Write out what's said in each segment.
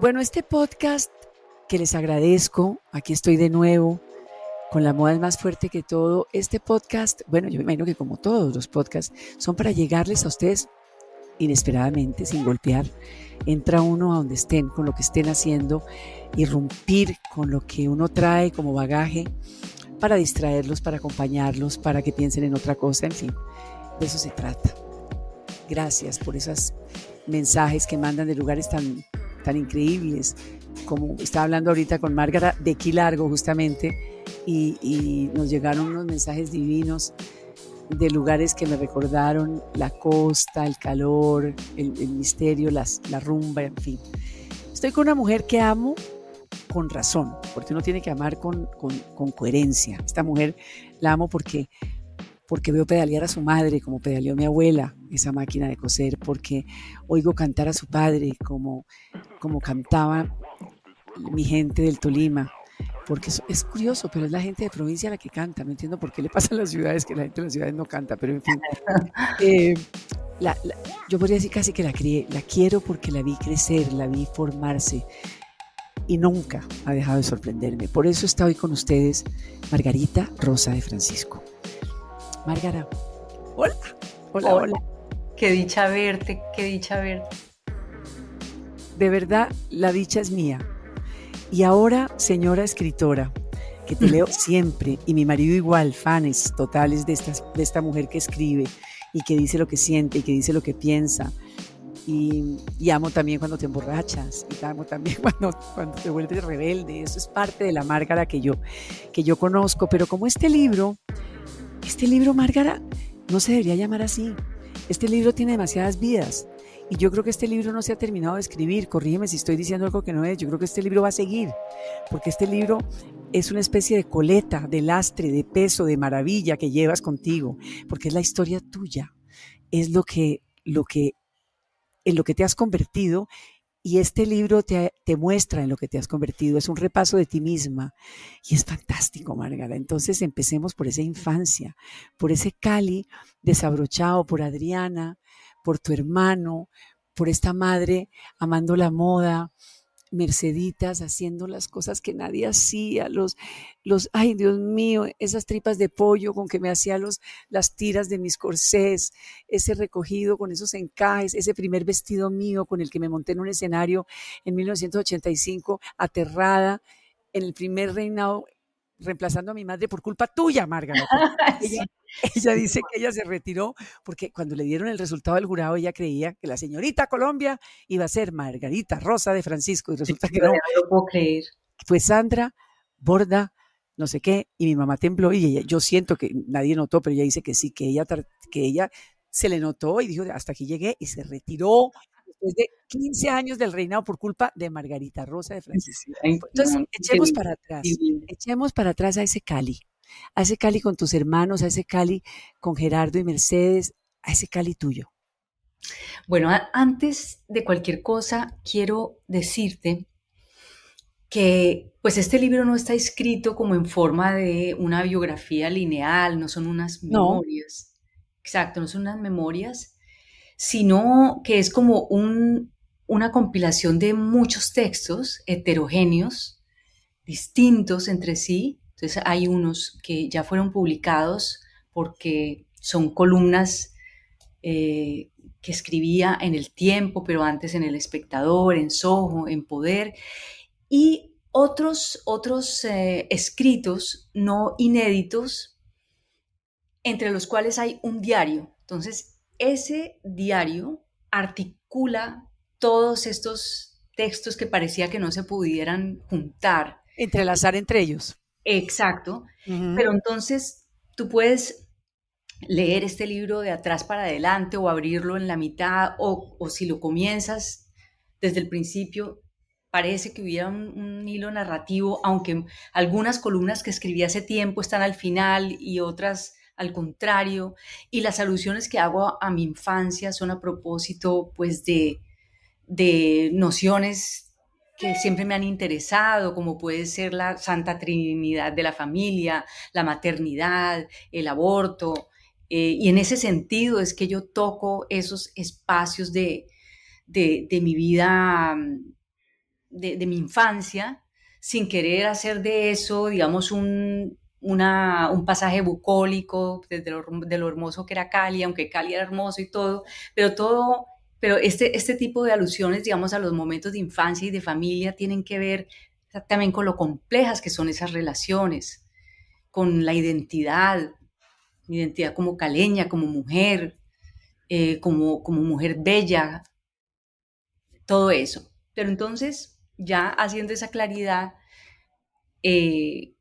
Bueno, este podcast que les agradezco, aquí estoy de nuevo, con la moda es más fuerte que todo. Este podcast, bueno, yo me imagino que como todos los podcasts, son para llegarles a ustedes inesperadamente, sin golpear. Entra uno a donde estén, con lo que estén haciendo, irrumpir con lo que uno trae como bagaje para distraerlos, para acompañarlos, para que piensen en otra cosa, en fin, de eso se trata. Gracias por esos mensajes que mandan de lugares tan, tan increíbles, como estaba hablando ahorita con Márgara de Quilargo justamente, y, nos llegaron unos mensajes divinos de lugares que me recordaron la costa, el calor, el, misterio, las, la rumba, en fin. Estoy con una mujer que amo con razón, porque uno tiene que amar con, con, coherencia. Esta mujer la amo porque, porque veo pedalear a su madre como pedaleó mi abuela, esa máquina de coser, porque oigo cantar a su padre como, como cantaba mi gente del Tolima, porque es, curioso, pero es la gente de provincia la que canta. No entiendo por qué le pasa a las ciudades que la gente de las ciudades no canta, pero en fin. Eh, yo podría decir casi que la crié, la quiero porque la vi crecer, la vi formarse y nunca ha dejado de sorprenderme. Por eso está hoy con ustedes Margarita Rosa de Francisco. Margara, hola, hola, hola. hola. Qué dicha verte, qué dicha verte. De verdad, la dicha es mía y ahora, señora escritora, que te leo siempre, y mi marido igual, fans totales de esta, de esta mujer que escribe y que dice lo que siente y que dice lo que piensa. Y, amo también cuando te emborrachas y amo también cuando, cuando te vuelves rebelde. Eso es parte de la Márgara que yo, que yo conozco. Pero como este libro, este libro, Márgara, no se debería llamar así. Este libro tiene demasiadas vidas. Y yo creo que este libro no se ha terminado de escribir. Corrígeme si estoy diciendo algo que no es. Yo creo que este libro va a seguir, porque este libro es una especie de coleta, de lastre, de peso, de maravilla que llevas contigo, porque es la historia tuya. Es lo que, lo que, en lo que te has convertido y este libro te, muestra en lo que te has convertido, es un repaso de ti misma y es fantástico, Margarita. Entonces empecemos por esa infancia, por ese Cali desabrochado por Adriana, por tu hermano, por esta madre amando la moda, Merceditas haciendo las cosas que nadie hacía, los, los, ay Dios mío, esas tripas de pollo con que me hacía los, las tiras de mis corsés, ese recogido con esos encajes, ese primer vestido mío con el que me monté en un escenario en 1985, aterrada, en el primer reinado reemplazando a mi madre por culpa tuya, Margarita. Ella, dice que ella se retiró porque cuando le dieron el resultado del jurado, ella creía que la señorita Colombia iba a ser Margarita Rosa de Francisco y resulta que no. No puedo creer. Fue Sandra Borda, no sé qué, y mi mamá tembló y ella, yo siento que nadie notó, pero ella dice que sí, que ella, que ella se le notó y dijo, hasta aquí llegué y se retiró después de 15 años del reinado por culpa de Margarita Rosa de Francisco. Entonces, echemos para atrás, echemos para atrás a ese Cali, a ese Cali con tus hermanos, a ese Cali con Gerardo y Mercedes, a ese Cali tuyo. Bueno, antes de cualquier cosa, quiero decirte que pues este libro no está escrito como en forma de una biografía lineal, no son unas memorias. Exacto, no son unas memorias, sino que es como una compilación de muchos textos heterogéneos, distintos entre sí. Entonces hay unos que ya fueron publicados porque son columnas eh, que escribía en el tiempo, pero antes en el espectador, en Soho, en Poder, y otros, otros eh, escritos no inéditos, entre los cuales hay un diario. Entonces, ese diario articula todos estos textos que parecía que no se pudieran juntar. Entrelazar entre ellos. Exacto. Pero entonces tú puedes leer este libro de atrás para adelante o abrirlo en la mitad o, si lo comienzas desde el principio, parece que hubiera un, hilo narrativo, aunque algunas columnas que escribí hace tiempo están al final y otras al contrario, y las alusiones que hago a, mi infancia son a propósito pues de, de nociones que siempre me han interesado, como puede ser la Santa Trinidad de la familia, la maternidad, el aborto, eh, y en ese sentido es que yo toco esos espacios de, de, mi vida de, mi infancia, sin querer hacer de eso, digamos, un, un pasaje bucólico de lo, de lo hermoso que era Cali, aunque Cali era hermoso y todo, pero todo pero este, este tipo de alusiones, digamos, a los momentos de infancia y de familia tienen que ver también con lo complejas que son esas relaciones, con la identidad, identidad como caleña, como mujer, eh, como, como mujer bella, todo eso. Pero entonces, ya haciendo esa claridad, eh,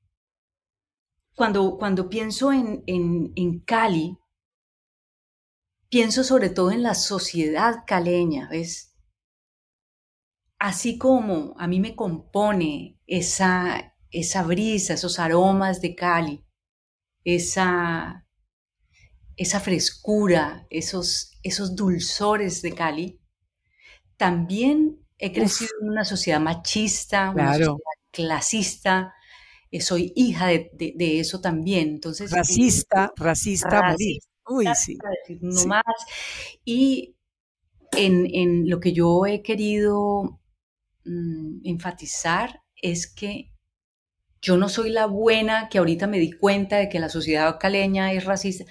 cuando, cuando pienso en, en, en Cali, pienso sobre todo en la sociedad caleña, ¿ves? Así como a mí me compone esa, esa brisa, esos aromas de Cali, esa, esa frescura, esos, esos dulzores de Cali, también he crecido en una sociedad machista, una sociedad clasista, soy hija de, eso también. Entonces, racista, racista, racista Uy, sí. no más. Y en, lo que yo he querido mm, enfatizar es que yo no soy la buena que ahorita me di cuenta de que la sociedad caleña es racista.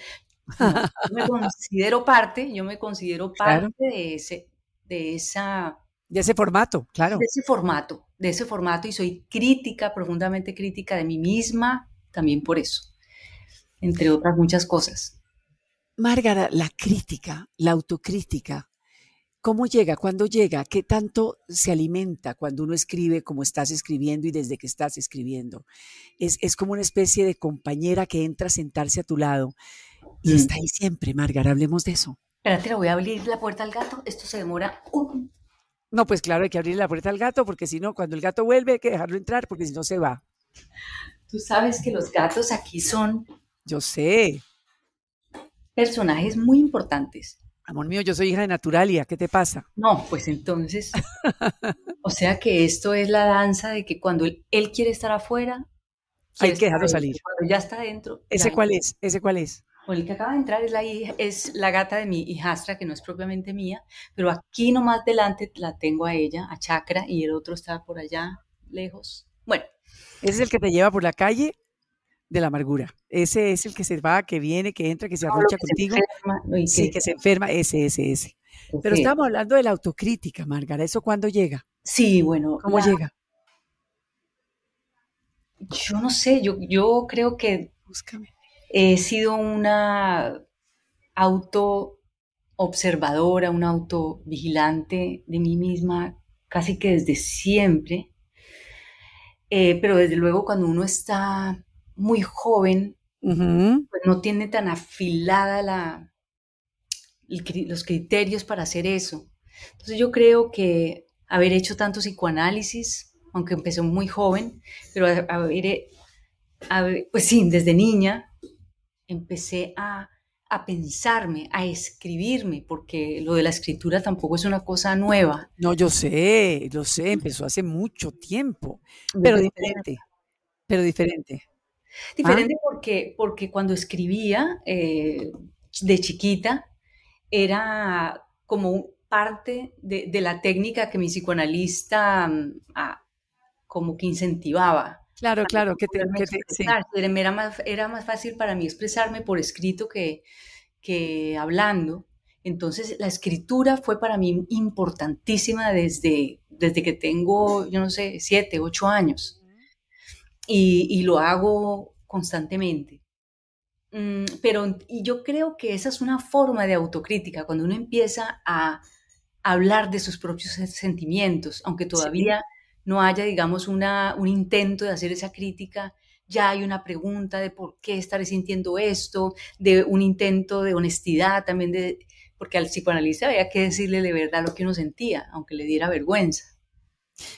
yo me considero parte, yo me considero parte de ese, de esa de ese formato, claro. De ese formato, de ese formato y soy crítica, profundamente crítica de mí misma, también por eso, entre otras muchas cosas. Márgara, la crítica, la autocrítica, ¿cómo llega? ¿Cuándo llega? ¿Qué tanto se alimenta cuando uno escribe como estás escribiendo y desde que estás escribiendo? Es, como una especie de compañera que entra a sentarse a tu lado y está ahí siempre, Márgara, hablemos de eso. Espérate, le voy a abrir la puerta al gato. Esto se demora un... No, pues claro, hay que abrir la puerta al gato porque si no, cuando el gato vuelve hay que dejarlo entrar porque si no se va. Tú sabes que los gatos aquí son... Yo sé personajes muy importantes. Amor mío, yo soy hija de Naturalia, ¿qué te pasa? No, pues entonces, o sea que esto es la danza de que cuando él, quiere estar afuera, hay que dejarlo salir. Cuando ya está dentro. ¿Ese cuál es? ¿Ese cuál es? El que acaba de entrar es la, es la gata de mi hijastra, que no es propiamente mía, pero aquí nomás delante la tengo a ella, a Chakra, y el otro está por allá, lejos. Bueno. ¿Ese es el que te lleva por la calle? de la amargura. Ese es el que se va, que viene, que entra, que se arrucha contigo. sí, que se enferma, ese, ese, ese. Pero estamos hablando de la autocrítica, Margarita. ¿Eso cuándo llega? Sí, bueno. ¿Cómo llega? Yo no sé, yo, yo creo que he sido una auto observadora, una autovigilante de mí misma casi que desde siempre. Eh, pero desde luego cuando uno está muy joven, pues no tiene tan afilada la, los criterios para hacer eso. Entonces yo creo que haber hecho tanto psicoanálisis, aunque empecé muy joven, pero haber, pues sí, desde niña empecé a, a, pensarme, a escribirme, porque lo de la escritura tampoco es una cosa nueva. No, yo sé, yo sé, empezó hace mucho tiempo, pero diferente, pero diferente. Diferente ah. porque, porque cuando escribía eh, de chiquita era como parte de, la técnica que mi psicoanalista mm, ah, como que incentivaba. Claro, claro, que te, era, más, era más fácil para mí expresarme por escrito que, que hablando. Entonces, la escritura fue para mí importantísima desde, desde que tengo, yo no sé, siete, ocho años y, lo hago constantemente. Mm, pero y yo creo que esa es una forma de autocrítica, cuando uno empieza a hablar de sus propios sentimientos, aunque todavía no haya, digamos, una, un intento de hacer esa crítica, ya hay una pregunta de por qué estaré sintiendo esto, de un intento de honestidad también, de, porque al psicoanalista había que decirle de verdad lo que uno sentía, aunque le diera vergüenza.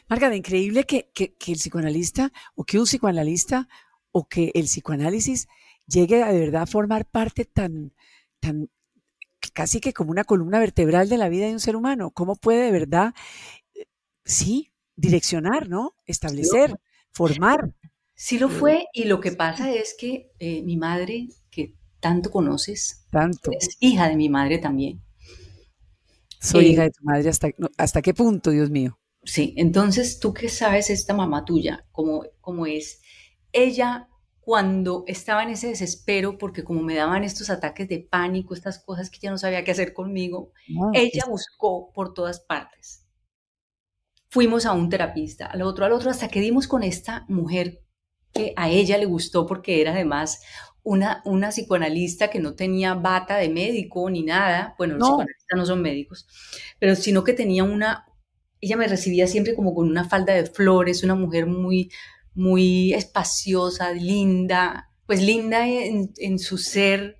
Marga, de increíble que, el psicoanalista o que un psicoanalista o que el psicoanálisis llegue a de verdad a formar parte tan, tan casi que como una columna vertebral de la vida de un ser humano. ¿Cómo puede de verdad, eh, sí, direccionar, ¿no? Establecer, formar. Sí lo fue y lo que pasa es que eh, mi madre, que tanto conoces, tanto. es hija de mi madre también. Soy hija eh, de tu madre, ¿hasta, ¿hasta qué punto, Dios mío? Sí, entonces tú qué sabes esta mamá tuya, cómo, cómo es. Ella cuando estaba en ese desespero, porque como me daban estos ataques de pánico, estas cosas que ya no sabía qué hacer conmigo, ella buscó por todas partes. Fuimos a un terapista, al otro, al otro, hasta que dimos con esta mujer que a ella le gustó porque era además una, una psicoanalista que no tenía bata de médico ni nada, bueno, los psicoanalistas no son médicos, pero sino que tenía una, ella me recibía siempre como con una falda de flores, una mujer muy, muy espaciosa, linda, pues linda en, su ser.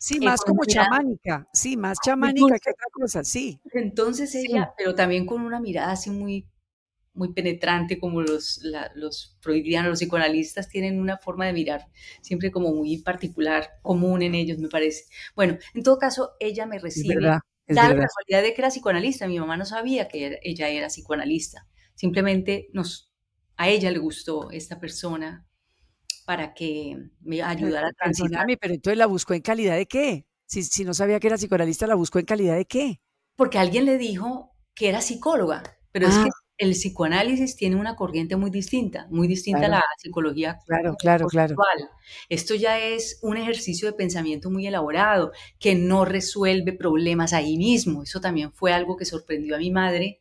Sí, eh, más como chamánica, sí, más chamánica que otra cosa, sí. Entonces ella, pero también con una mirada así muy, muy penetrante, como los, los freudianos, los psicoanalistas tienen una forma de mirar siempre como muy particular, común en ellos, me parece. Bueno, en todo caso, ella me recibe. Es verdad, la casualidad de que era psicoanalista, mi mamá no sabía que ella era psicoanalista, simplemente nos a ella le gustó esta persona para que me ayudara a transitar. Pero entonces la buscó en calidad de qué? Si, si no sabía que era psicoanalista, ¿la buscó en calidad de qué? Porque alguien le dijo que era psicóloga, pero es que ah. el psicoanálisis tiene una corriente muy distinta, muy distinta a la psicología claro, claro, claro. Esto ya es un ejercicio de pensamiento muy elaborado que no resuelve problemas ahí mismo. Eso también fue algo que sorprendió a mi madre,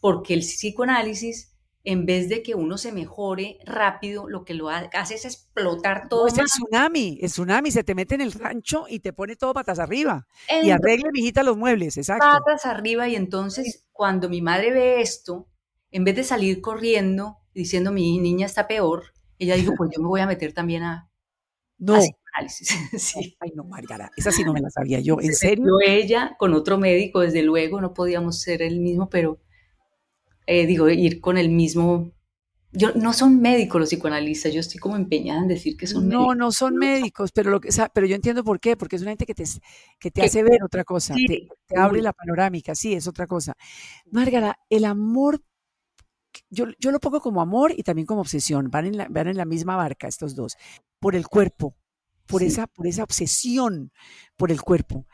porque el psicoanálisis en vez de que uno se mejore rápido, lo que lo hace es explotar todo. es el tsunami, el tsunami se te mete en el rancho y te pone todo patas arriba. y arregle, mijita, los muebles, exacto. Patas arriba, y entonces cuando mi madre ve esto, en vez de salir corriendo diciendo mi niña está peor, ella dijo, pues yo me voy a meter también a. No. sí. Ay, no, Margara, esa sí no me la sabía yo. ¿En serio? ella con otro médico, desde luego, no podíamos ser el mismo, pero eh, digo, ir con el mismo... Yo, no son médicos los psicoanalistas, yo estoy como empeñada en decir que son médicos. No, no son médicos, pero, lo que, pero yo entiendo por qué, porque es una gente que te, que te hace ver otra cosa, te, abre la panorámica, sí, es otra cosa. Márgara, el amor, yo, yo lo pongo como amor y también como obsesión, van en la, van en la misma barca estos dos, por el cuerpo, por, esa, por esa obsesión por el cuerpo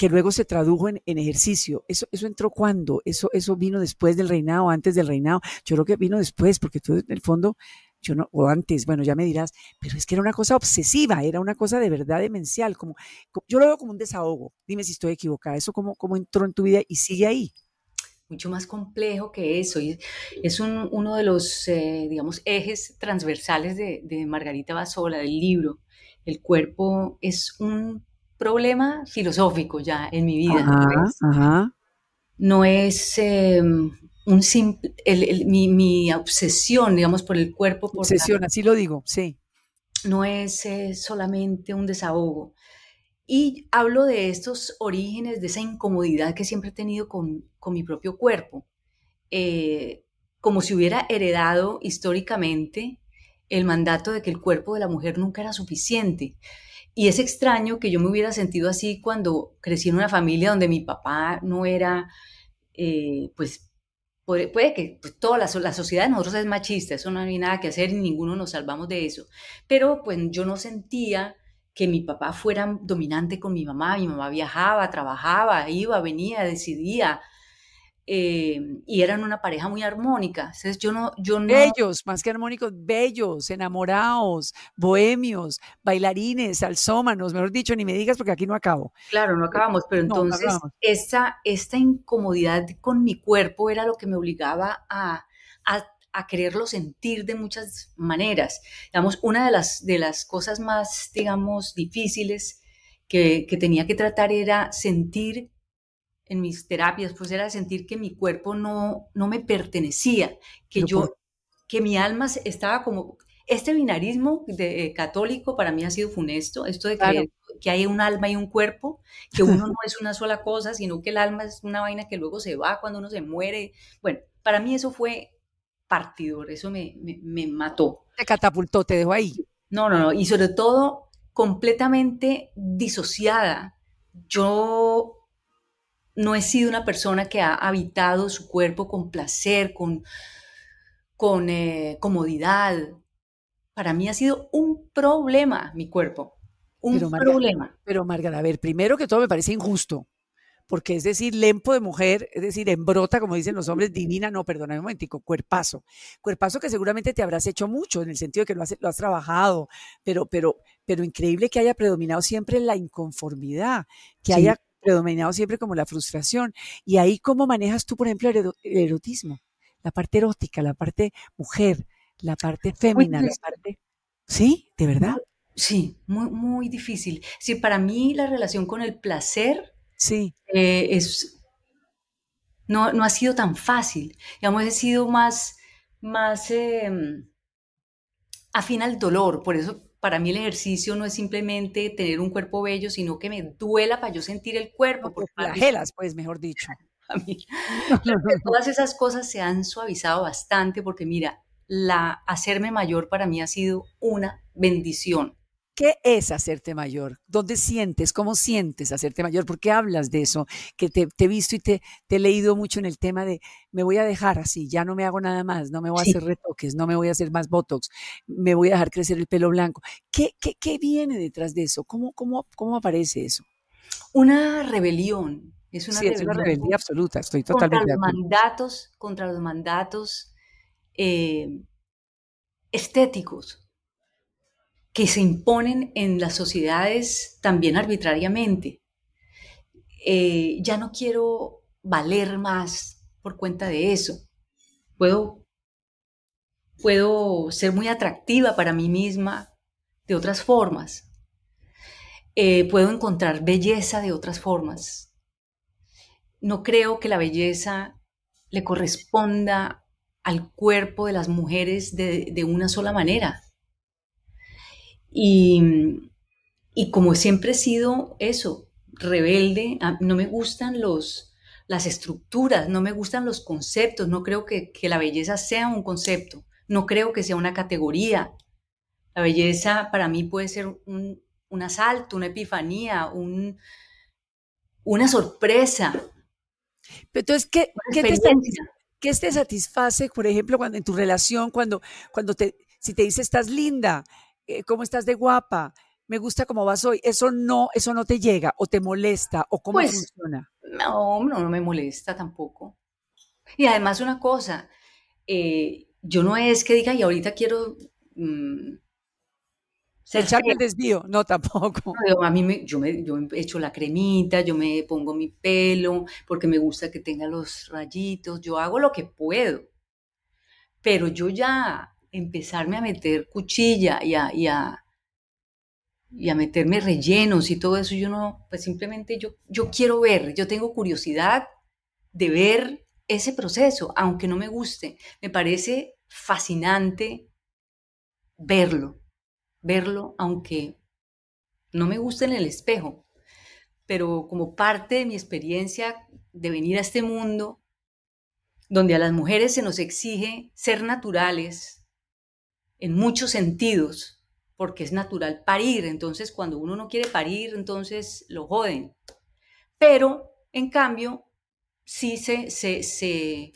que luego se tradujo en, ejercicio. ¿Eso, ¿Eso entró cuándo? ¿Eso, ¿Eso vino después del reinado, antes del reinado? Yo creo que vino después, porque tú en el fondo, yo no, o antes, bueno, ya me dirás, pero es que era una cosa obsesiva, era una cosa de verdad demencial, como, yo lo veo como un desahogo. Dime si estoy equivocada. ¿Eso cómo, cómo entró en tu vida y sigue ahí? mucho más complejo que eso. Y es un, uno de los, eh, digamos, ejes transversales de, de, Margarita Basola, del libro. El cuerpo es un problema filosófico ya en mi vida. ¿no? es em, un simple, mi, obsesión, digamos, por el cuerpo. Por obsesión, así lo digo, sí. No es eh, solamente un desahogo. Y hablo de estos orígenes, de esa incomodidad que siempre he tenido con, mi propio cuerpo. Eh, como si hubiera heredado históricamente el mandato de que el cuerpo de la mujer nunca era suficiente. Y es extraño que yo me hubiera sentido así cuando crecí en una familia donde mi papá no era, eh, pues, puede, que pues, toda la, la, sociedad de nosotros es machista, eso no hay nada que hacer y ninguno nos salvamos de eso. Pero pues yo no sentía que mi papá fuera dominante con mi mamá, mi mamá viajaba, trabajaba, iba, venía, decidía, eh, y eran una pareja muy armónica. Entonces yo no, yo no... Bellos, más que armónicos, bellos, enamorados, bohemios, bailarines, salsómanos, mejor dicho, ni me digas porque aquí no acabo. Claro, no acabamos, pero entonces esta, esta incomodidad con mi cuerpo era lo que me obligaba a, a, a quererlo sentir de muchas maneras. Digamos, una de las, de las cosas más, digamos, difíciles que, que tenía que tratar era sentir en mis terapias, pues era sentir que mi cuerpo no, no me pertenecía, que yo, que mi alma estaba como, este binarismo de, eh, católico para mí ha sido funesto, esto de creer que hay un alma y un cuerpo, que uno no es una sola cosa, sino que el alma es una vaina que luego se va cuando uno se muere. Bueno, para mí eso fue partidor, eso me, me, me mató. Te catapultó, te dejó ahí. No, no, no, y sobre todo completamente disociada. Yo no he sido una persona que ha habitado su cuerpo con placer, con, con eh, comodidad. Para mí ha sido un problema mi cuerpo. Un problema. Pero Margarita, a ver, primero que todo me parece injusto. porque es decir, lempo de mujer, es decir, en brota, como dicen los hombres, divina, no, perdona un momentico, cuerpazo. Cuerpazo que seguramente te habrás hecho mucho, en el sentido de que lo has, lo has trabajado, pero, pero, pero increíble que haya predominado siempre la inconformidad, que haya predominado siempre como la frustración. Y ahí, ¿cómo manejas tú, por ejemplo, el erotismo? La parte erótica, la parte mujer, la parte fémina, la parte... ¿Sí? ¿De verdad? Sí, muy, muy difícil. Sí, para mí la relación con el placer sí. Eh, es, no, no ha sido tan fácil. Digamos, he sido más, más em, afín al dolor. Por eso para mí el ejercicio no es simplemente tener un cuerpo bello, sino que me duela para yo sentir el cuerpo. por flagelas, pues, mejor dicho. A mí, todas esas cosas se han suavizado bastante porque mira, la hacerme mayor para mí ha sido una bendición. ¿Qué es hacerte mayor? ¿Dónde sientes? ¿Cómo sientes hacerte mayor? ¿Por qué hablas de eso? Que te, he visto y te, he leído mucho en el tema de me voy a dejar así, ya no me hago nada más, no me voy a hacer retoques, no me voy a hacer más botox, me voy a dejar crecer el pelo blanco. ¿Qué, qué, viene detrás de eso? ¿Cómo, cómo, cómo aparece eso? Una rebelión. Es una, rebelión, es una rebeldía absoluta, estoy totalmente contra los mandatos, contra los mandatos eh, estéticos que se imponen en las sociedades también arbitrariamente. Eh, ya no quiero valer más por cuenta de eso. Puedo, puedo ser muy atractiva para mí misma de otras formas. Eh, puedo encontrar belleza de otras formas. No creo que la belleza le corresponda al cuerpo de las mujeres de una sola manera. Y, como siempre he sido eso, rebelde, no me gustan los, las estructuras, no me gustan los conceptos, no creo que, la belleza sea un concepto, no creo que sea una categoría. La belleza para mí puede ser un, asalto, una epifanía, un, una sorpresa. Pero entonces, ¿qué, ¿qué, te, satisface, por ejemplo, cuando en tu relación, cuando, cuando te, si te dice estás linda, cómo estás de guapa, me gusta cómo vas hoy, eso no, eso no te llega o te molesta o cómo pues, funciona. No, no, no me molesta tampoco. Y además una cosa, eh, yo no es que diga y ahorita quiero mmm, el desvío, no tampoco. a mí me, yo me, yo me echo la cremita, yo me pongo mi pelo porque me gusta que tenga los rayitos, yo hago lo que puedo. Pero yo ya empezarme a meter cuchilla y a, y a, meterme rellenos y todo eso, yo no, pues simplemente yo, yo quiero ver, yo tengo curiosidad de ver ese proceso, aunque no me guste, me parece fascinante verlo, verlo, aunque no me guste en el espejo, pero como parte de mi experiencia de venir a este mundo, donde a las mujeres se nos exige ser naturales, en muchos sentidos, porque es natural parir. Entonces, cuando uno no quiere parir, entonces lo joden. Pero, en cambio, sí se, se, se,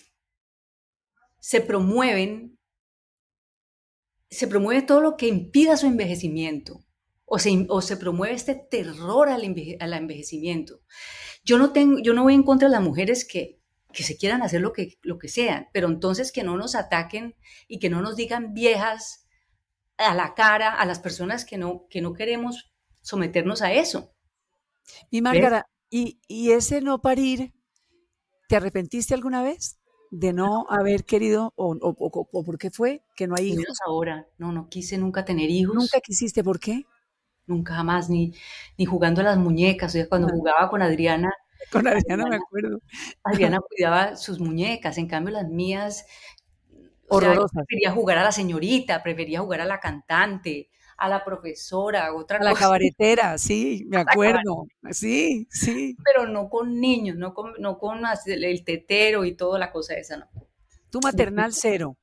se promueven, se promueve todo lo que impida su envejecimiento. O se, o se promueve este terror al, envejecimiento. Yo no, tengo, yo no voy en contra de las mujeres que, que se quieran hacer lo que, lo que sean, pero entonces que no nos ataquen y que no nos digan viejas a la cara a las personas que no, que no queremos someternos a eso. Mi Márgara, ¿y, ¿y, ese no parir, te arrepentiste alguna vez de no haber querido o, o, por qué fue que no hay hijos? ahora, no, no quise nunca tener hijos. ¿Nunca quisiste? ¿Por qué? Nunca jamás, ni, ni jugando a las muñecas. O sea, cuando jugaba con Adriana, con Adriana, me acuerdo. Adriana cuidaba sus muñecas, en cambio las mías, prefería jugar a la señorita, prefería jugar a la cantante, a la profesora, otra a la cabaretera, sí, me acuerdo, sí, sí. Pero no con niños, no con, no con el tetero y toda la cosa esa, no. Tu maternal cero.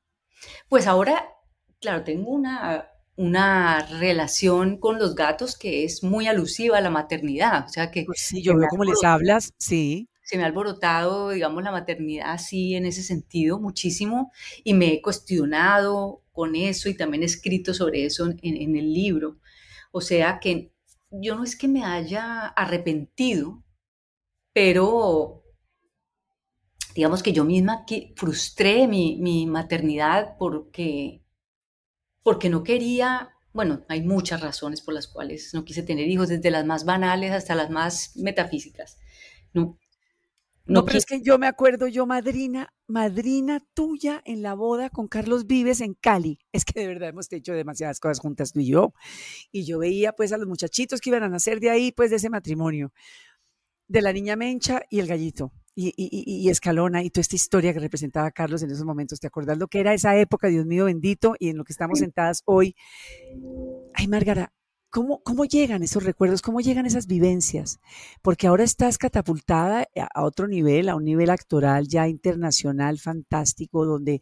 Pues ahora, claro, tengo una una relación con los gatos que es muy alusiva a la maternidad. O sea que. Pues sí, yo veo cómo les hablas, sí. Se me ha alborotado, digamos, la maternidad así en ese sentido muchísimo y me he cuestionado con eso y también he escrito sobre eso en, en el libro. O sea que yo no es que me haya arrepentido, pero digamos que yo misma frustré mi, mi maternidad porque, porque no quería bueno, hay muchas razones por las cuales no quise tener hijos, desde las más banales hasta las más metafísicas. No, no, pero es que yo me acuerdo, yo madrina, madrina tuya en la boda con Carlos Vives en Cali. Es que de verdad hemos hecho demasiadas cosas juntas tú y yo. Y yo veía pues a los muchachitos que iban a nacer de ahí, pues de ese matrimonio, de la niña Mencha y el gallito. Y, y, y, Escalona y toda esta historia que representaba Carlos en esos momentos. ¿Te acuerdas lo que era esa época, Dios mío bendito, y en lo que estamos sentadas hoy? Ay, Márgara, ¿Cómo, ¿Cómo llegan esos recuerdos? ¿Cómo llegan esas vivencias? Porque ahora estás catapultada a otro nivel, a un nivel actoral ya internacional, fantástico, donde,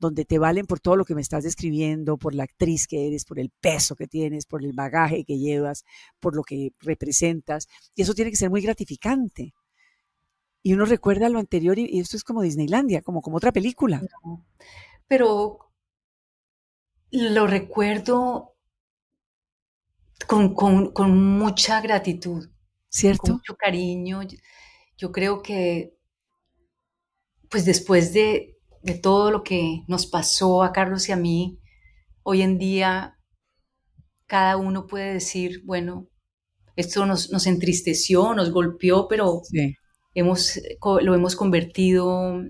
donde te valen por todo lo que me estás describiendo, por la actriz que eres, por el peso que tienes, por el bagaje que llevas, por lo que representas. Y eso tiene que ser muy gratificante. Y uno recuerda lo anterior y, esto es como Disneylandia, como, como otra película. Pero lo recuerdo con, mucha gratitud. ¿Cierto? Con mucho cariño. Yo creo que, pues después de, todo lo que nos pasó a Carlos y a mí, hoy en día cada uno puede decir, bueno, esto nos, nos entristeció, nos golpeó, pero hemos, lo hemos convertido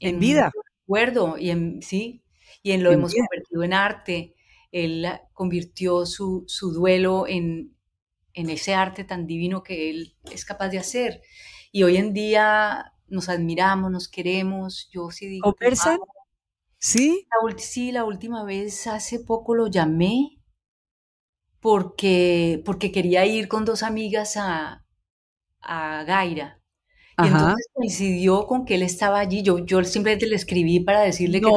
en, vida. Recuerdo y en, sí, y en lo hemos convertido en arte él convirtió su, duelo en, ese arte tan divino que él es capaz de hacer. Y hoy en día nos admiramos, nos queremos. Yo sí digo. ¿Conversan? ¿Sí? La, sí, la última vez hace poco lo llamé porque, porque quería ir con dos amigas a, a Gaira. Y entonces coincidió con que él estaba allí. Yo, yo simplemente le escribí para decirle que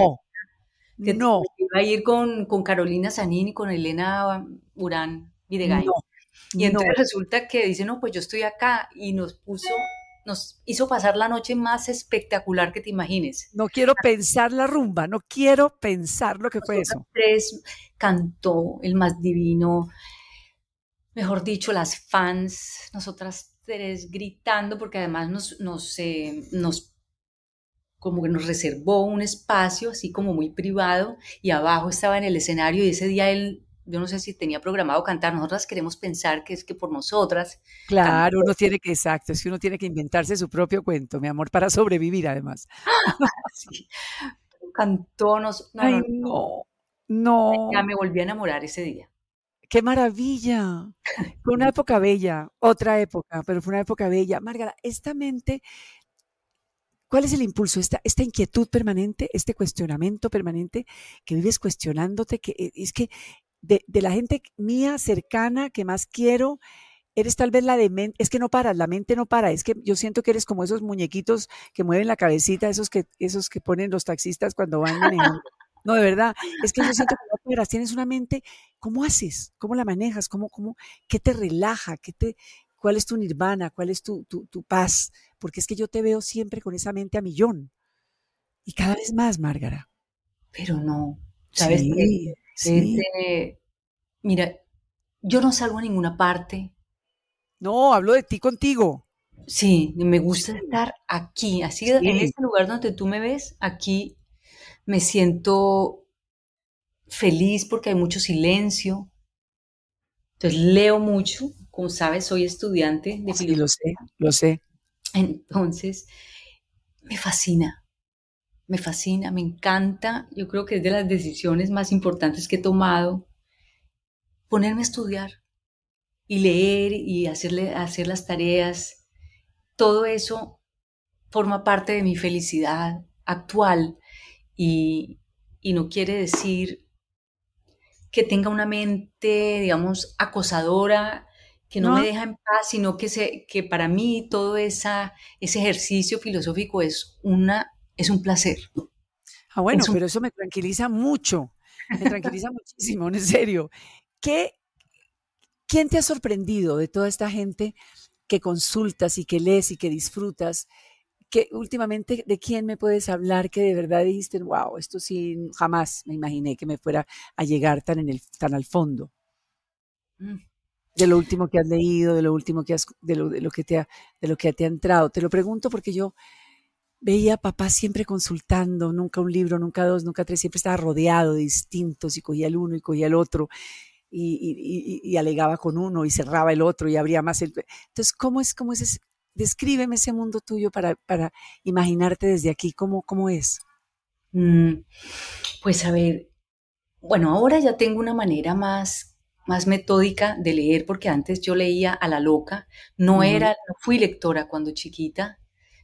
que no. iba a ir con, con Carolina Sanín y con Elena Urán Videgain. No, y entonces resulta que dice, no, pues yo estoy acá y nos puso, nos hizo pasar la noche más espectacular que te imagines. No quiero pensar la rumba, no quiero pensar lo que fue eso. Tres cantó el más divino, mejor dicho, las fans, nosotras tres gritando, porque además nos, nos, eh, nos como que nos reservó un espacio así como muy privado y abajo estaba en el escenario y ese día él, yo no sé si tenía programado cantar, nosotras queremos pensar que es que por nosotras. Claro, uno tiene que, exacto, es que uno tiene que inventarse su propio cuento, mi amor, para sobrevivir además. Cantó, nos, no, Ay, no, no. Ya me volví a enamorar ese día. ¡Qué maravilla! Fue una época bella, otra época, pero fue una época bella. Margarita, esta mente ¿Cuál es el impulso? Esta, esta inquietud permanente, este cuestionamiento permanente que vives cuestionándote, que eh, es que de, la gente mía cercana que más quiero, eres tal vez la de mente, es que no paras, la mente no para, es que yo siento que eres como esos muñequitos que mueven la cabecita, esos que, esos que ponen los taxistas cuando van manejando. No, de verdad, es que yo siento que no tienes una mente, ¿cómo haces? ¿Cómo la manejas? ¿Cómo, cómo, ¿Qué te relaja? ¿Qué te, ¿Cuál es tu nirvana? ¿Cuál es tu, tu, tu paz? porque es que yo te veo siempre con esa mente a millón. Y cada vez más, Márgara. Pero no, ¿sabes? Sí, este, mira, yo no salgo a ninguna parte. No, hablo de ti contigo. Sí, me gusta estar aquí, así en este lugar donde tú me ves, aquí me siento feliz porque hay mucho silencio. Entonces leo mucho, como sabes, soy estudiante de filosofía. lo sé, lo sé. Entonces, me fascina, me fascina, me encanta. Yo creo que es de las decisiones más importantes que he tomado ponerme a estudiar y leer y hacerle, hacer las tareas. Todo eso forma parte de mi felicidad actual y, y no quiere decir que tenga una mente, digamos, acosadora que no, me deja en paz, sino que, se, que para mí todo esa, ese ejercicio filosófico es, una, es un placer. Ah, bueno, pero eso me tranquiliza mucho, me tranquiliza muchísimo, en serio. ¿Qué, ¿Quién te ha sorprendido de toda esta gente que consultas y que lees y que disfrutas? Que últimamente de quién me puedes hablar que de verdad dijiste, wow, esto sí, jamás me imaginé que me fuera a llegar tan, en el, tan al fondo? Mm de lo último que has leído, de lo último que has, de lo, de lo que te ha, de lo que te ha entrado. Te lo pregunto porque yo veía a papá siempre consultando, nunca un libro, nunca dos, nunca tres, siempre estaba rodeado de distintos y cogía el uno y cogía el otro y, y, alegaba con uno y cerraba el otro y abría más el... Entonces, ¿cómo es, cómo es Descríbeme ese mundo tuyo para, para imaginarte desde aquí cómo, cómo es. Mm, pues a ver, bueno, ahora ya tengo una manera más, más metódica de leer, porque antes yo leía a la loca, no era, no fui lectora cuando chiquita,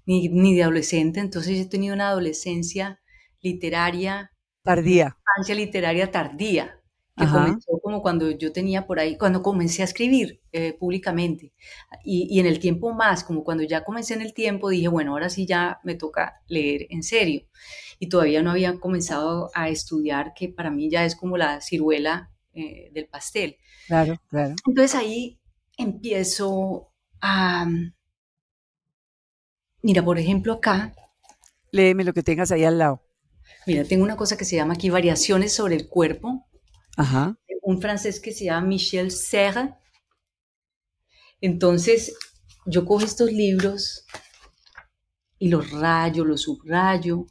ni, ni de adolescente, entonces he tenido una adolescencia literaria. Tardía. Infancia literaria tardía que comenzó como cuando yo tenía por ahí, cuando comencé a escribir eh, públicamente. Y, y, en el tiempo más, como cuando ya comencé en el tiempo, dije, bueno, ahora sí ya me toca leer en serio. Y todavía no había comenzado a estudiar, que para mí ya es como la ciruela eh, del pastel. Claro, claro. Entonces ahí empiezo a... Mira, por ejemplo, acá. Léeme lo que tengas ahí al lado. Mira, tengo una cosa que se llama aquí Variaciones sobre el cuerpo un francés que se llama Michel Serre. Entonces, yo cojo estos libros y los rayo, los subrayo.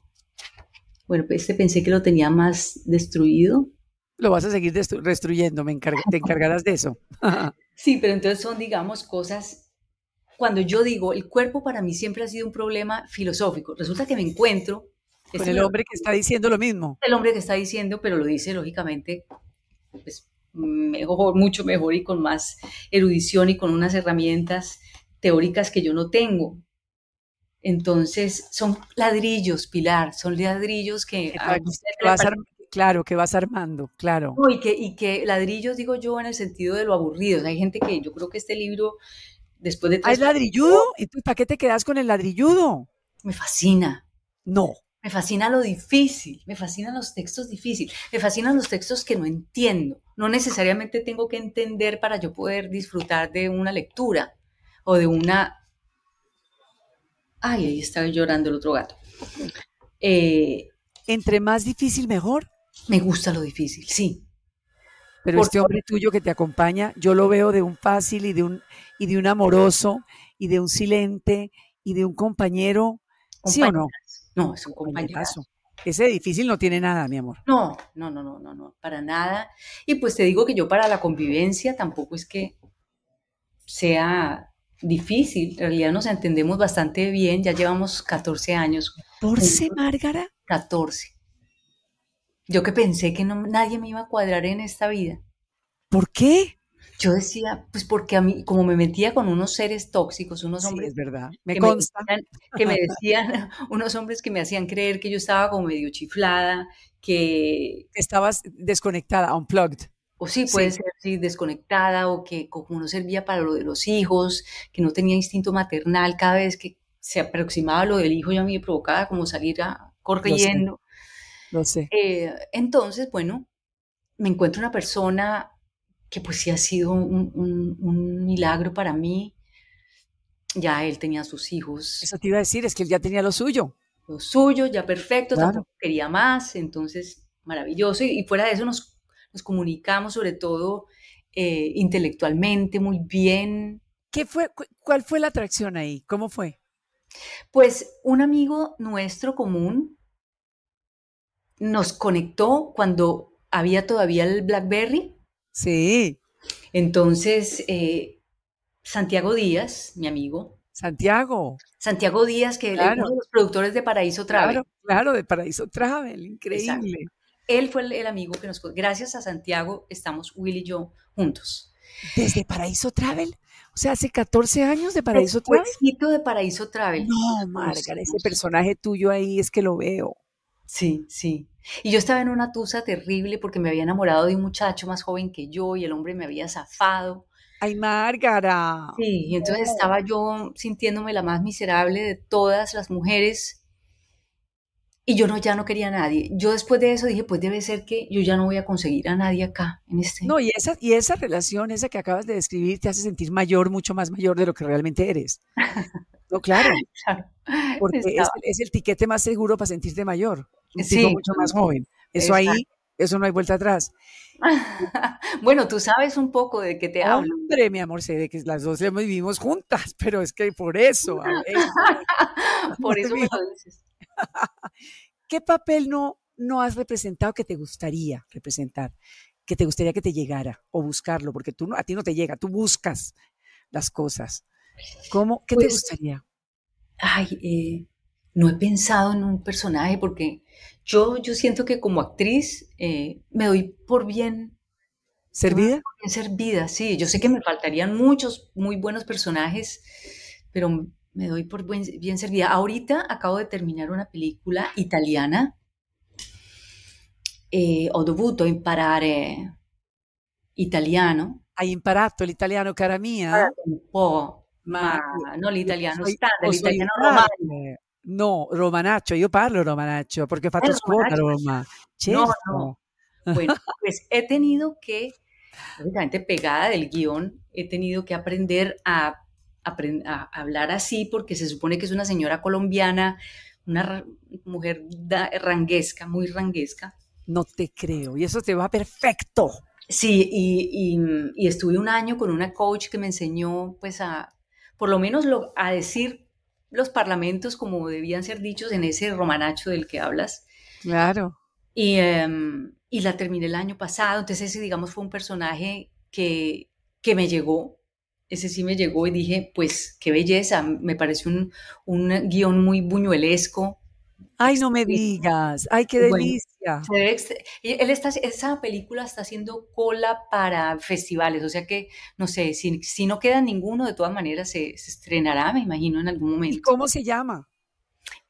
Bueno, pues este pensé que lo tenía más destruido. Lo vas a seguir destruyendo, me te encargarás de eso. sí, pero entonces son, digamos, cosas. Cuando yo digo, el cuerpo para mí siempre ha sido un problema filosófico, resulta que me encuentro. Con el hombre que está diciendo lo mismo. El hombre que está diciendo, pero lo dice lógicamente pues, mejor, mucho mejor y con más erudición y con unas herramientas teóricas que yo no tengo. Entonces, son ladrillos, Pilar, son ladrillos que... claro, que vas armando, claro. y, que, y que ladrillos, digo yo, en el sentido de lo aburrido. Hay gente que yo creo que este libro, después de... ¿Ah, ¿Es ladrilludo? ¿Y tú para qué te quedas con el ladrilludo? Me fascina. No. Me fascina lo difícil, me fascinan los textos difíciles, me fascinan los textos que no entiendo. No necesariamente tengo que entender para yo poder disfrutar de una lectura o de una... Ay, ahí está llorando el otro gato. Eh, Entre más difícil, mejor. Me gusta lo difícil, sí. Pero este hombre tuyo que te acompaña, yo lo veo de un fácil y de un, y de un amoroso y de un silente y de un compañero. ¿Sí o no? No, es un compañerazo. Ese difícil no tiene nada, mi amor. No, no, no, no, no, no, para nada. Y pues te digo que yo para la convivencia tampoco es que sea difícil. En realidad nos entendemos bastante bien. Ya llevamos 14 años. ¿14, Márgara? 14. Yo que pensé que no, nadie me iba a cuadrar en esta vida. ¿Por qué? Yo decía, pues porque a mí, como me metía con unos seres tóxicos, unos hombres. es verdad, me consta. que me decían, unos hombres que me hacían creer que yo estaba como medio chiflada, que. Estabas desconectada, unplugged. O sí, puede ser sí, desconectada, o que como no servía para lo de los hijos, que no tenía instinto maternal, cada vez que se aproximaba lo del hijo, yo a mí me provocaba como salir a, corriendo. Lo sé. Eh, entonces, bueno, me encuentro una persona que pues sí ha sido un, milagro para mí. Ya él tenía sus hijos. Eso te iba a decir, es que él ya tenía lo suyo. Lo suyo, ya perfecto, tampoco quería más, entonces maravilloso. Y, fuera de eso nos, nos comunicamos sobre todo eh, intelectualmente muy bien. ¿Qué fue, ¿Cuál fue la atracción ahí? ¿Cómo fue? Pues un amigo nuestro común nos conectó cuando había todavía el BlackBerry Sí. Entonces, eh, Santiago Díaz, mi amigo. Santiago. Santiago Díaz, que es uno de los productores de Paraíso Travel. Claro, claro, de Paraíso Travel, increíble. Él fue el, amigo que nos... Gracias a Santiago estamos Will y yo juntos. ¿Desde Paraíso Travel? O sea, hace 14 años de Paraíso Travel. de Paraíso Travel. No, Margarita, ese personaje tuyo ahí es que lo veo. Sí, sí. Y yo estaba en una tusa terrible porque me había enamorado de un muchacho más joven que yo y el hombre me había zafado. Ay, Márgara. Sí, y entonces estaba yo sintiéndome la más miserable de todas las mujeres y yo no, ya no quería a nadie. Yo después de eso dije, pues debe ser que yo ya no voy a conseguir a nadie acá, en este. No, y esa, y esa relación, esa que acabas de describir, te hace sentir mayor, mucho más mayor de lo que realmente eres. No, claro. Porque es, el tiquete más seguro para sentirte mayor. Un sí, mucho más joven. Eso ahí Eso no hay vuelta atrás. bueno, tú sabes un poco de qué te hablo. Hombre, mi amor, sé de que las dos vivimos juntas, pero es que por eso. por eso me lo dices. ¿Qué papel no, no has representado que te gustaría representar? Que te gustaría que te llegara o buscarlo, porque tú no, a ti no te llega, tú buscas las cosas. ¿Cómo? ¿Qué te pues gustaría? Ay, eh, no he pensado en un personaje porque yo, yo siento que como actriz eh, me doy por bien ¿Servida? Bien servida, sí. Yo sé que me faltarían muchos muy buenos personajes, pero me doy por bien servida. Ahorita acabo de terminar una película italiana, eh, ho dovuto imparare italiano. Hai imparato l'italiano, cara mia? Un po', ma, ma non l'italiano standard, l'italiano romano. No, romanaccio, io parlo romanaccio perché ho fatto scuola a Roma. Certo. No, no. Bueno, pues he tenido que, lógicamente pegada del guion, he tenido que aprender a a hablar así porque se supone que es una señora colombiana, una mujer ranguesca, muy ranguesca. No te creo, y eso te va perfecto. Sí, y, y, estuve un año con una coach que me enseñó pues a, por lo menos lo, a decir los parlamentos como debían ser dichos en ese romanacho del que hablas. Claro. Y, em, y la terminé el año pasado, entonces ese digamos fue un personaje que, que me llegó, ese sí me llegó y dije, pues qué belleza, me pareció un, un guion muy buñuelesco. Ay, no me digas, ay, qué delicia. él está, esa película está haciendo cola para festivales, o sea que, no sé, si, si no queda ninguno, de todas maneras se, se, estrenará, me imagino, en algún momento. ¿Y cómo se llama?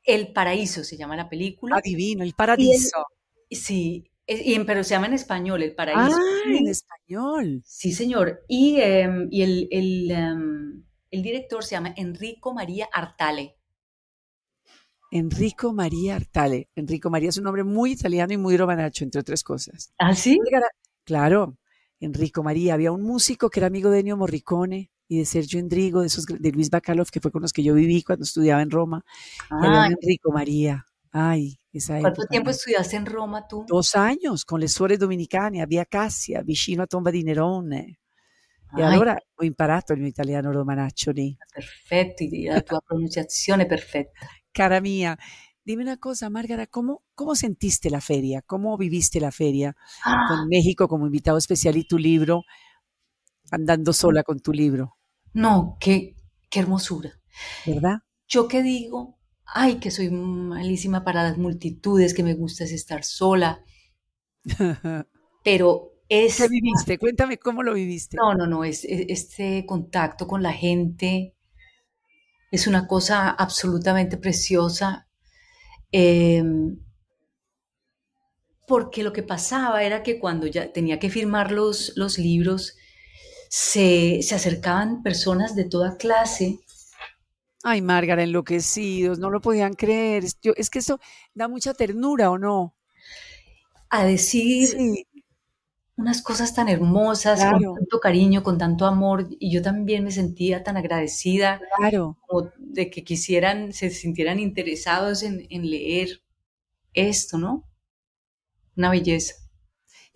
El Paraíso se llama la película. Adivino, El Paraíso. sí, pero se llama en español, El Paraíso. Ah, en español. Sí, señor. Y, em, y el, el, em, el, director se llama Enrico María Artale. Enrico María Artale. Enrico María es un nombre muy italiano y muy romanacho, entre otras cosas. ¿Ah, sí? Claro, Enrico María. Había un músico que era amigo de Ennio Morricone y de Sergio Endrigo, de, esos, de Luis Bacalov, que fue con los que yo viví cuando estudiaba en Roma. Ah, Enrico María. Ay, esa ¿Cuánto tiempo estudiaste en Roma tú? Dos años, con le suore dominicane a Via Cassia, vicino a Tomba di Nerone. E allora ho imparato il mio italiano romanaccio lì. Perfetto, la tua pronunciazione perfetta. Cara mía, dime una cosa, Márgara, ¿cómo, ¿cómo sentiste la feria? ¿Cómo viviste la feria ah. con México como invitado especial y tu libro, andando sola con tu libro? No, qué, qué hermosura. ¿Verdad? Yo qué digo, ay, que soy malísima para las multitudes, que me gusta es estar sola. Pero es... ¿Qué viviste? Cuéntame cómo lo viviste. No, no, no, es, este contacto con la gente es una cosa absolutamente preciosa. Em, porque lo que pasaba era que cuando ya tenía que firmar los, los libros, se, se acercaban personas de toda clase Ay, Márgara, enloquecidos, no lo podían creer. Yo, es que eso da mucha ternura, ¿o no? A decir unas cosas tan hermosas, con tanto cariño, con tanto amor, y yo también me sentía tan agradecida claro. como de que quisieran, se sintieran interesados en, en leer esto, ¿no? Una belleza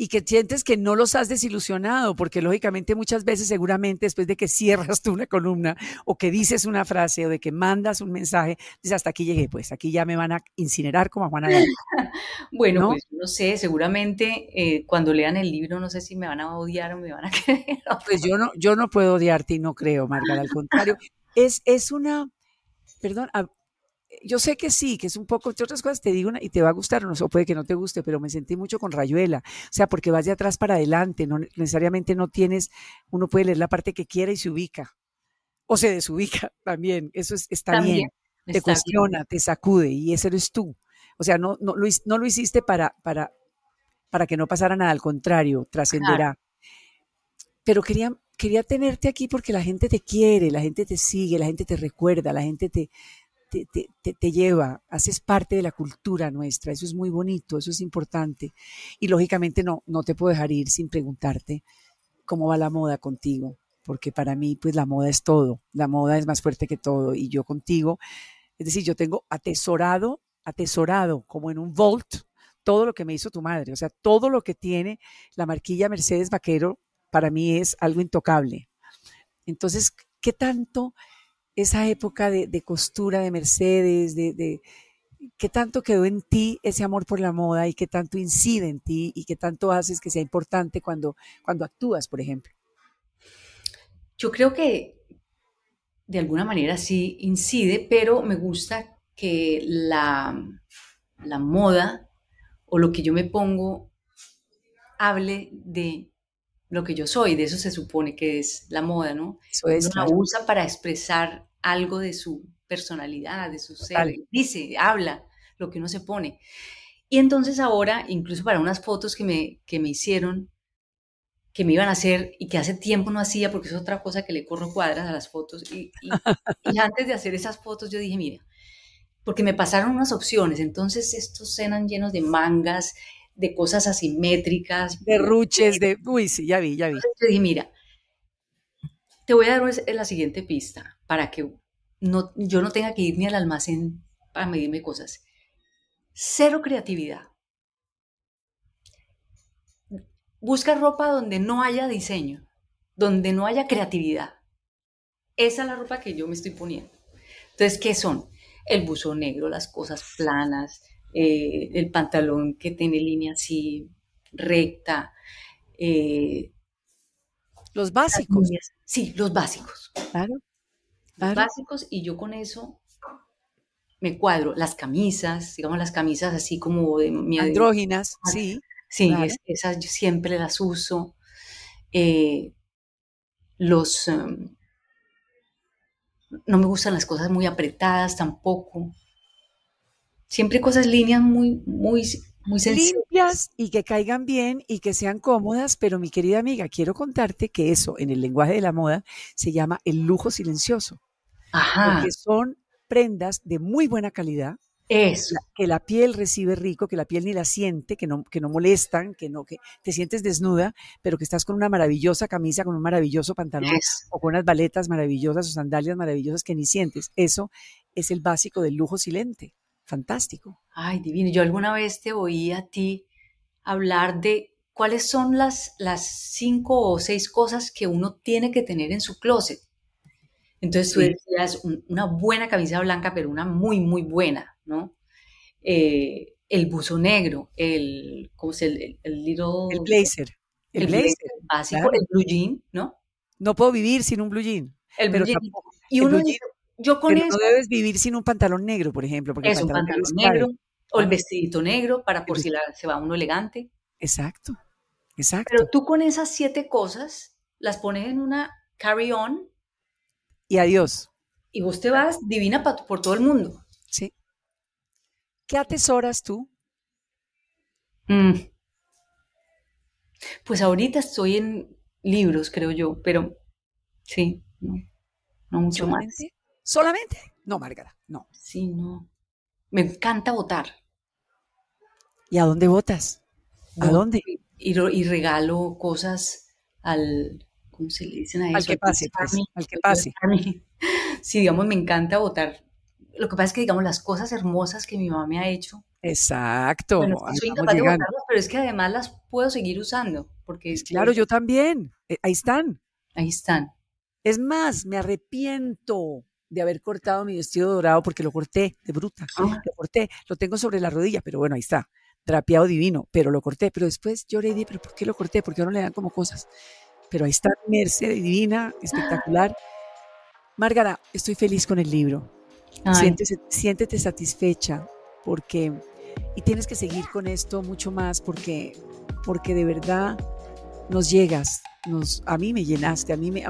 y que sientes que no los has desilusionado, porque lógicamente muchas veces seguramente después de que cierras tú una columna o que dices una frase o de que mandas un mensaje, dices hasta aquí llegué, pues aquí ya me van a incinerar como a Juana de Bueno, ¿no? pues no sé, seguramente eh, cuando lean el libro no sé si me van a odiar o me van a querer. Pues yo no, yo no puedo odiarte y no creo, Margarita, al contrario, es, es una, perdón, yo sé que sí, que es un poco, entre otras cosas, te digo una, y te va a gustar, o, no, o puede que no te guste, pero me sentí mucho con Rayuela, o sea, porque vas de atrás para adelante, no necesariamente no tienes, uno puede leer la parte que quiera y se ubica, o se desubica también, eso es, está bien, te cuestiona, te sacude, y ese eres tú. O sea, no, no, lo, no lo hiciste para, para, para que no pasara nada, al contrario, trascenderá. Pero quería, quería tenerte aquí porque la gente te quiere, la gente te sigue, la gente te recuerda, la gente te, te, lleva, haces parte de la cultura nuestra, eso es muy bonito, eso es importante. Y lógicamente no, no te puedo dejar ir sin preguntarte cómo va la moda contigo, porque para mí pues la moda es todo, la moda es más fuerte que todo y yo contigo, es decir, yo tengo atesorado, atesorado como en un vault todo lo que me hizo tu madre. O sea, todo lo que tiene la marquilla Mercedes Vaquero para mí es algo intocable. Entonces, ¿qué tanto esa época de, costura de Mercedes, de, qué tanto quedó en ti ese amor por la moda y qué tanto incide en ti y qué tanto haces que sea importante cuando, cuando actúas, por ejemplo? Yo creo que de alguna manera sí incide, pero me gusta que la, la moda o lo que yo me pongo hable de lo que yo soy, de eso se supone que es la moda, ¿no? Eso es. la usa para expresar algo de su personalidad, de su ser, dice, habla lo que uno se pone. Y entonces ahora, incluso para unas fotos que me, que me hicieron, que me iban a hacer y que hace tiempo no hacía, porque es otra cosa que le corro cuadras a las fotos, y, y antes de hacer esas fotos yo dije, mira, porque me pasaron unas opciones, entonces estos eran llenos de mangas, de cosas asimétricas. De ruches, de... Uy, sí, ya vi, ya vi. Yo dije, mira, te voy a dar la siguiente pista para que no, yo no tenga que ir ni al almacén para medirme cosas. Cero creatividad. Busca ropa donde no haya diseño, donde no haya creatividad. Esa es la ropa que yo me estoy poniendo. Entonces, ¿qué son? El buzo negro, las cosas planas, eh, el pantalón que tiene línea así recta. Eh, los básicos. Sí, los básicos. Claro, Los básicos y yo con eso me cuadro. Las camisas, digamos las camisas así como de... Mi Andróginas, sí. Sí, esas yo siempre las uso. Eh, los... Em, no me gustan las cosas muy apretadas tampoco. Siempre cosas líneas muy, muy, muy. Limpias y que caigan bien y que sean cómodas, pero mi querida amiga, quiero contarte que eso en el lenguaje de la moda se llama el lujo silencioso. Ajá. Porque son prendas de muy buena calidad, eso. Que la piel recibe rico, que la piel ni la siente, que no, que no molestan, que no, que te sientes desnuda, pero que estás con una maravillosa camisa, con un maravilloso pantalón, o con unas baletas maravillosas o sandalias maravillosas que ni sientes. Eso es el básico del lujo silente. Fantástico. Ay, divino. Yo alguna vez te oí a ti hablar de cuáles son las, las cinco o seis cosas que uno tiene que tener en su closet. Entonces tú decías una buena camisa blanca, pero una muy, muy buena, ¿no? Eh, el buzo negro, el, ¿cómo se el, el, little... El blazer. El, blazer, básico, el blue jean, ¿no? No puedo vivir sin un blue jean. El blue jean. y uno, yo con eso... No debes vivir sin un pantalón negro, por ejemplo. Porque es un pantalón negro, o el vestidito negro para por si se va uno elegante. Exacto, exacto. Pero tú con esas siete cosas las pones en una carry-on. Y adiós. Y vos te vas divina por todo el mundo. Sí. ¿Qué atesoras tú? Mm. Pues ahorita estoy en libros, creo yo, pero sí, no, no mucho más. ¿Solamente? No, Margarita, no. Sí, no. Me encanta votar. ¿Y a dónde votas? ¿A dónde? Y, y, regalo cosas al, ¿cómo se le dicen a eso? Al que pase, pues, al que pase. Sí, digamos, me encanta votar lo que pasa es que, digamos, las cosas hermosas que mi mamá me ha hecho. Exacto. Bueno, soy incapaz de votarlas, pero es que además las puedo seguir usando. Porque pues claro, yo también. Eh, ahí están. Ahí están. Es más, me arrepiento de haber cortado mi vestido dorado porque lo corté de bruta. Ah. Lo corté, lo tengo sobre la rodilla, pero bueno, ahí está. Trapeado divino, pero lo corté. Pero después lloré y dije, ¿pero por qué lo corté? Porque no le dan como cosas. Pero ahí está, Merced divina, espectacular. Márgara, estoy feliz con el libro siéntete satisfecha porque, y tienes que seguir con esto mucho más porque, porque de verdad nos llegas, nos, a mí me llenaste, a mí me...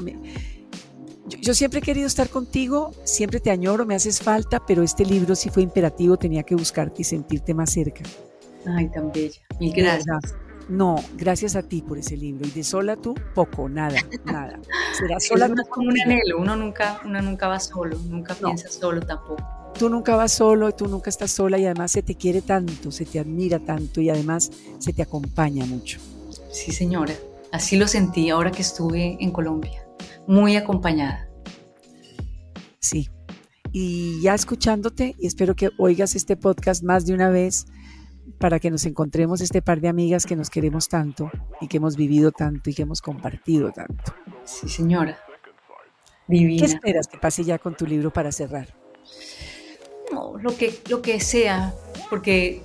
yo, siempre he querido estar contigo, siempre te añoro, me haces falta, pero este libro sí fue imperativo, tenía que buscarte y sentirte más cerca. Ay, tan bella. Mil gracias. No, gracias a ti por ese libro. Y de sola tú, poco, nada, nada. Será sola. Es como un anhelo, uno nunca, uno nunca va solo, nunca piensa solo tampoco. Tú nunca vas solo, tú nunca estás sola y además se te quiere tanto, se te admira tanto y además se te acompaña mucho. Sí, señora. Así lo sentí ahora que estuve en Colombia, muy acompañada. Sí. Y ya escuchándote, y espero que oigas este podcast más de una vez, para que nos encontremos este par de amigas que nos queremos tanto y que hemos vivido tanto y que hemos compartido tanto. Sí, señora. Divina. ¿Qué esperas que pase ya con tu libro para cerrar? No, lo que, lo que sea, porque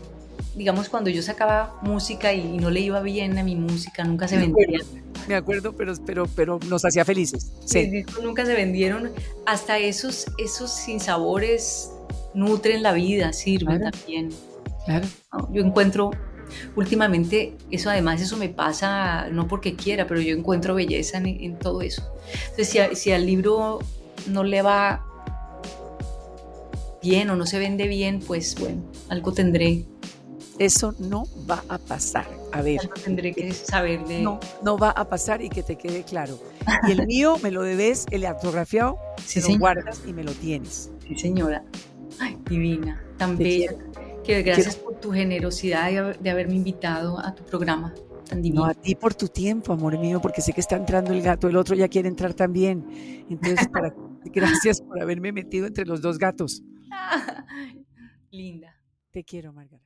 digamos cuando yo sacaba música y no le iba bien a mi música, nunca se vendía. Me acuerdo, pero, pero, pero nos hacía felices. Sí. nunca se vendieron. Hasta esos, esos sinsabores nutren la vida, sirven también. Claro. Yo encuentro, últimamente, eso además, eso me pasa, no porque quiera, pero yo encuentro belleza en, todo eso. Entonces, si, si al libro no le va bien o no se vende bien, pues bueno, algo tendré. Eso no va a pasar. A ver. Algo tendré que saber de... No, no va a pasar y que te quede claro. Y el mío me lo debes, el autografiado, sí, lo guardas y me lo tienes. Sí, señora. Ay, divina, tan bella. Que gracias por tu generosidad de, haberme invitado a tu programa. Tan divino. No, a ti por tu tiempo, amor mío, porque sé que está entrando el gato, el otro ya quiere entrar también. Entonces, para, gracias por haberme metido entre los dos gatos. Linda. Te quiero, Margarita.